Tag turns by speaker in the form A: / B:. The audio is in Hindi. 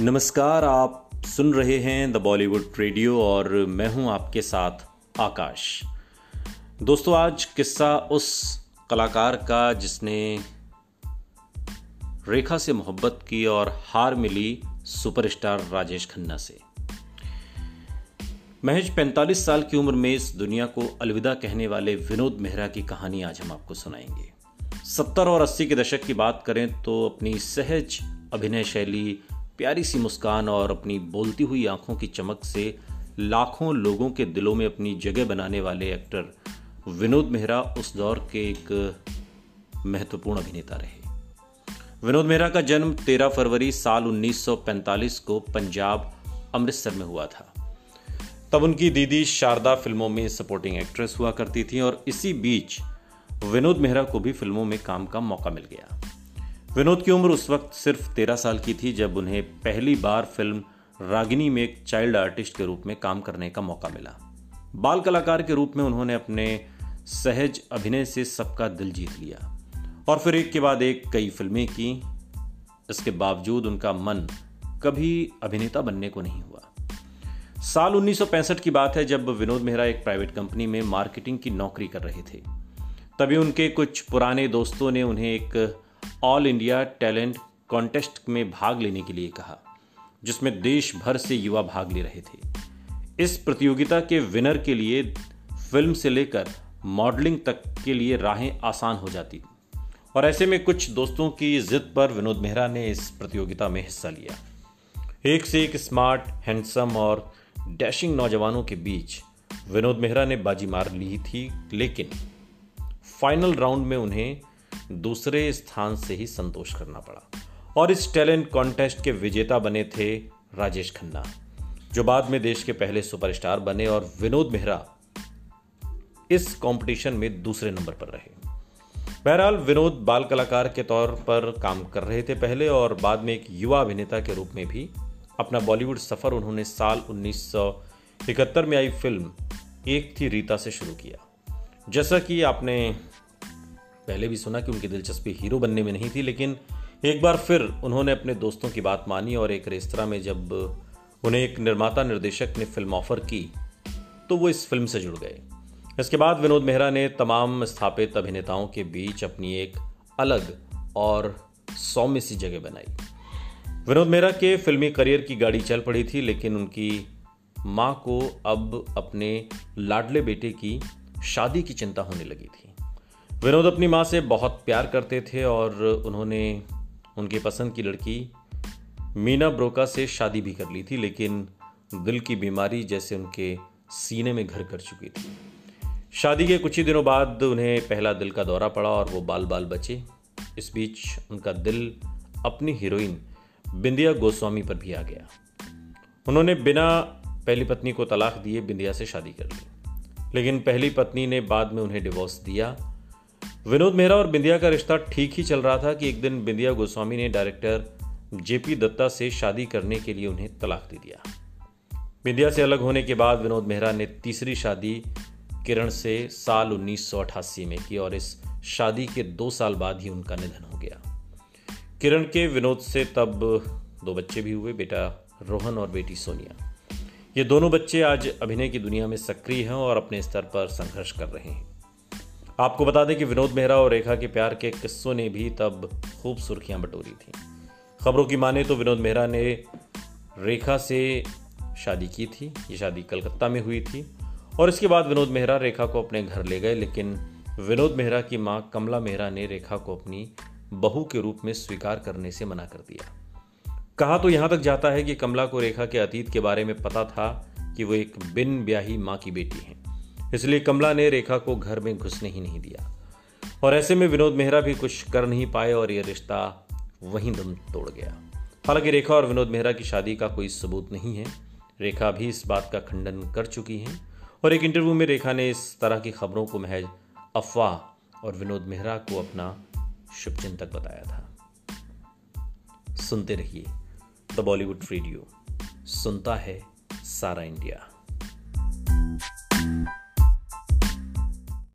A: नमस्कार, आप सुन रहे हैं द बॉलीवुड रेडियो और मैं हूँ आपके साथ आकाश। दोस्तों, आज किस्सा उस कलाकार का जिसने रेखा से मोहब्बत की और हार मिली सुपरस्टार राजेश खन्ना से। महज 45 साल की उम्र में इस दुनिया को अलविदा कहने वाले विनोद मेहरा की कहानी आज हम आपको सुनाएँगे। 70 और 80 के दशक की बात करें तो अपनी सहज अभिनय शैली प्यारी सी मुस्कान और अपनी बोलती हुई आँखों की चमक से लाखों लोगों के दिलों में अपनी जगह बनाने वाले एक्टर विनोद मेहरा उस दौर के एक महत्वपूर्ण अभिनेता रहे। विनोद मेहरा का जन्म 13 फरवरी साल 1945 को पंजाब अमृतसर में हुआ था। तब उनकी दीदी शारदा फ़िल्मों में सपोर्टिंग एक्ट्रेस हुआ करती थी और इसी बीच विनोद मेहरा को भी फ़िल्मों में काम का मौका मिल गया। विनोद की उम्र उस वक्त सिर्फ़ तेरह साल की थी, जब उन्हें पहली बार फ़िल्म रागिनी में एक चाइल्ड आर्टिस्ट के रूप में काम करने का मौका मिला। बाल कलाकार के रूप में उन्होंने अपने सहज अभिनय से सबका दिल जीत लिया और फिर एक के बाद एक कई फ़िल्में की। इसके बावजूद उनका मन कभी अभिनेता बनने को नहीं हुआ। साल 1965 की बात है, जब विनोद मेहरा एक प्राइवेट कंपनी में मार्केटिंग की नौकरी कर रहे थे। तभी उनके कुछ पुराने दोस्तों ने उन्हें एक ऑल इंडिया टैलेंट कॉन्टेस्ट में भाग लेने के लिए कहा, जिसमें देश भर से युवा भाग ले रहे थे। इस प्रतियोगिता के विनर के लिए फ़िल्म से लेकर मॉडलिंग तक के लिए राहें आसान हो जाती। और ऐसे में कुछ दोस्तों की जिद पर विनोद मेहरा ने इस प्रतियोगिता में हिस्सा लिया। एक से एक स्मार्ट, हैंडसम और डैशिंग नौजवानों के बीच विनोद मेहरा ने बाजी मार ली थी, लेकिन फाइनल राउंड में उन्हें दूसरे स्थान से ही संतोष करना पड़ा। और इस टैलेंट कॉन्टेस्ट के विजेता बने थे राजेश खन्ना, जो बाद में देश के पहले सुपरस्टार बने और विनोद मेहरा इस कंपटीशन में दूसरे नंबर पर रहे। बहरहाल, विनोद बाल कलाकार के तौर पर काम कर रहे थे पहले और बाद में एक युवा अभिनेता के रूप में भी अपना बॉलीवुड सफ़र उन्होंने साल 1971 में आई फ़िल्म एक थी रीता से शुरू किया। जैसा कि आपने पहले भी सुना कि उनकी दिलचस्पी हीरो बनने में नहीं थी, लेकिन एक बार फिर उन्होंने अपने दोस्तों की बात मानी और एक रेस्तरा में जब उन्हें एक निर्माता निर्देशक ने फ़िल्म ऑफ़र की तो वो इस फ़िल्म से जुड़ गए। इसके बाद विनोद मेहरा ने तमाम स्थापित अभिनेताओं के बीच अपनी एक अलग और सौम्य सी जगह बनाई। विनोद मेहरा के फिल्मी करियर की गाड़ी चल पड़ी थी, लेकिन उनकी माँ को अब अपने लाडले बेटे की शादी की चिंता होने लगी थी। विनोद अपनी माँ से बहुत प्यार करते थे और उन्होंने उनकी पसंद की लड़की मीना ब्रोका से शादी भी कर ली थी, लेकिन दिल की बीमारी जैसे उनके सीने में घर कर चुकी थी। शादी के कुछ ही दिनों बाद उन्हें पहला दिल का दौरा पड़ा और वो बाल बाल बचे। इस बीच उनका दिल अपनी हीरोइन बिंदिया गोस्वामी पर भी आ गया। उन्होंने बिना पहली पत्नी को तलाक दिए बिंदिया से शादी कर ली। लेकिन पहली पत्नी ने बाद में उन्हें डिवोर्स दिया। विनोद मेहरा और बिंदिया का रिश्ता ठीक ही चल रहा था कि एक दिन बिंदिया गोस्वामी ने डायरेक्टर जेपी दत्ता से शादी करने के लिए उन्हें तलाक दे दिया। बिंदिया से अलग होने के बाद विनोद मेहरा ने तीसरी शादी किरण से साल उन्नीस सौ अठासी में की और इस शादी के दो साल बाद ही उनका निधन हो गया। किरण के विनोद से तब दो बच्चे भी हुए, बेटा रोहन और बेटी सोनिया। ये दोनों बच्चे आज अभिनय की दुनिया में सक्रिय हैं और अपने स्तर पर संघर्ष कर रहे हैं। आपको बता दें कि विनोद मेहरा और रेखा के प्यार के किस्सों ने भी तब खूब सुर्खियाँ बटोरी थी। खबरों की माने तो विनोद मेहरा ने रेखा से शादी की थी, ये शादी कलकत्ता में हुई थी, और इसके बाद विनोद मेहरा रेखा को अपने घर ले गए, लेकिन विनोद मेहरा की माँ कमला मेहरा ने रेखा को अपनी बहू के रूप में स्वीकार करने से मना कर दिया। कहा तो यहाँ तक जाता है कि कमला को रेखा के अतीत के बारे में पता था कि वो एक बिन ब्याही माँ की बेटी है। इसलिए कमला ने रेखा को घर में घुसने ही नहीं दिया। और ऐसे में विनोद मेहरा भी कुछ कर नहीं पाए और यह रिश्ता वहीं दम तोड़ गया। हालाँकि रेखा और विनोद मेहरा की शादी का कोई सबूत नहीं है। रेखा भी इस बात का खंडन कर चुकी है और एक इंटरव्यू में रेखा ने इस तरह की खबरों को महज अफवाह और विनोद मेहरा को अपना शुभचिंतक बताया था। सुनते रहिए द बॉलीवुड रेडियो। सुनता है सारा इंडिया।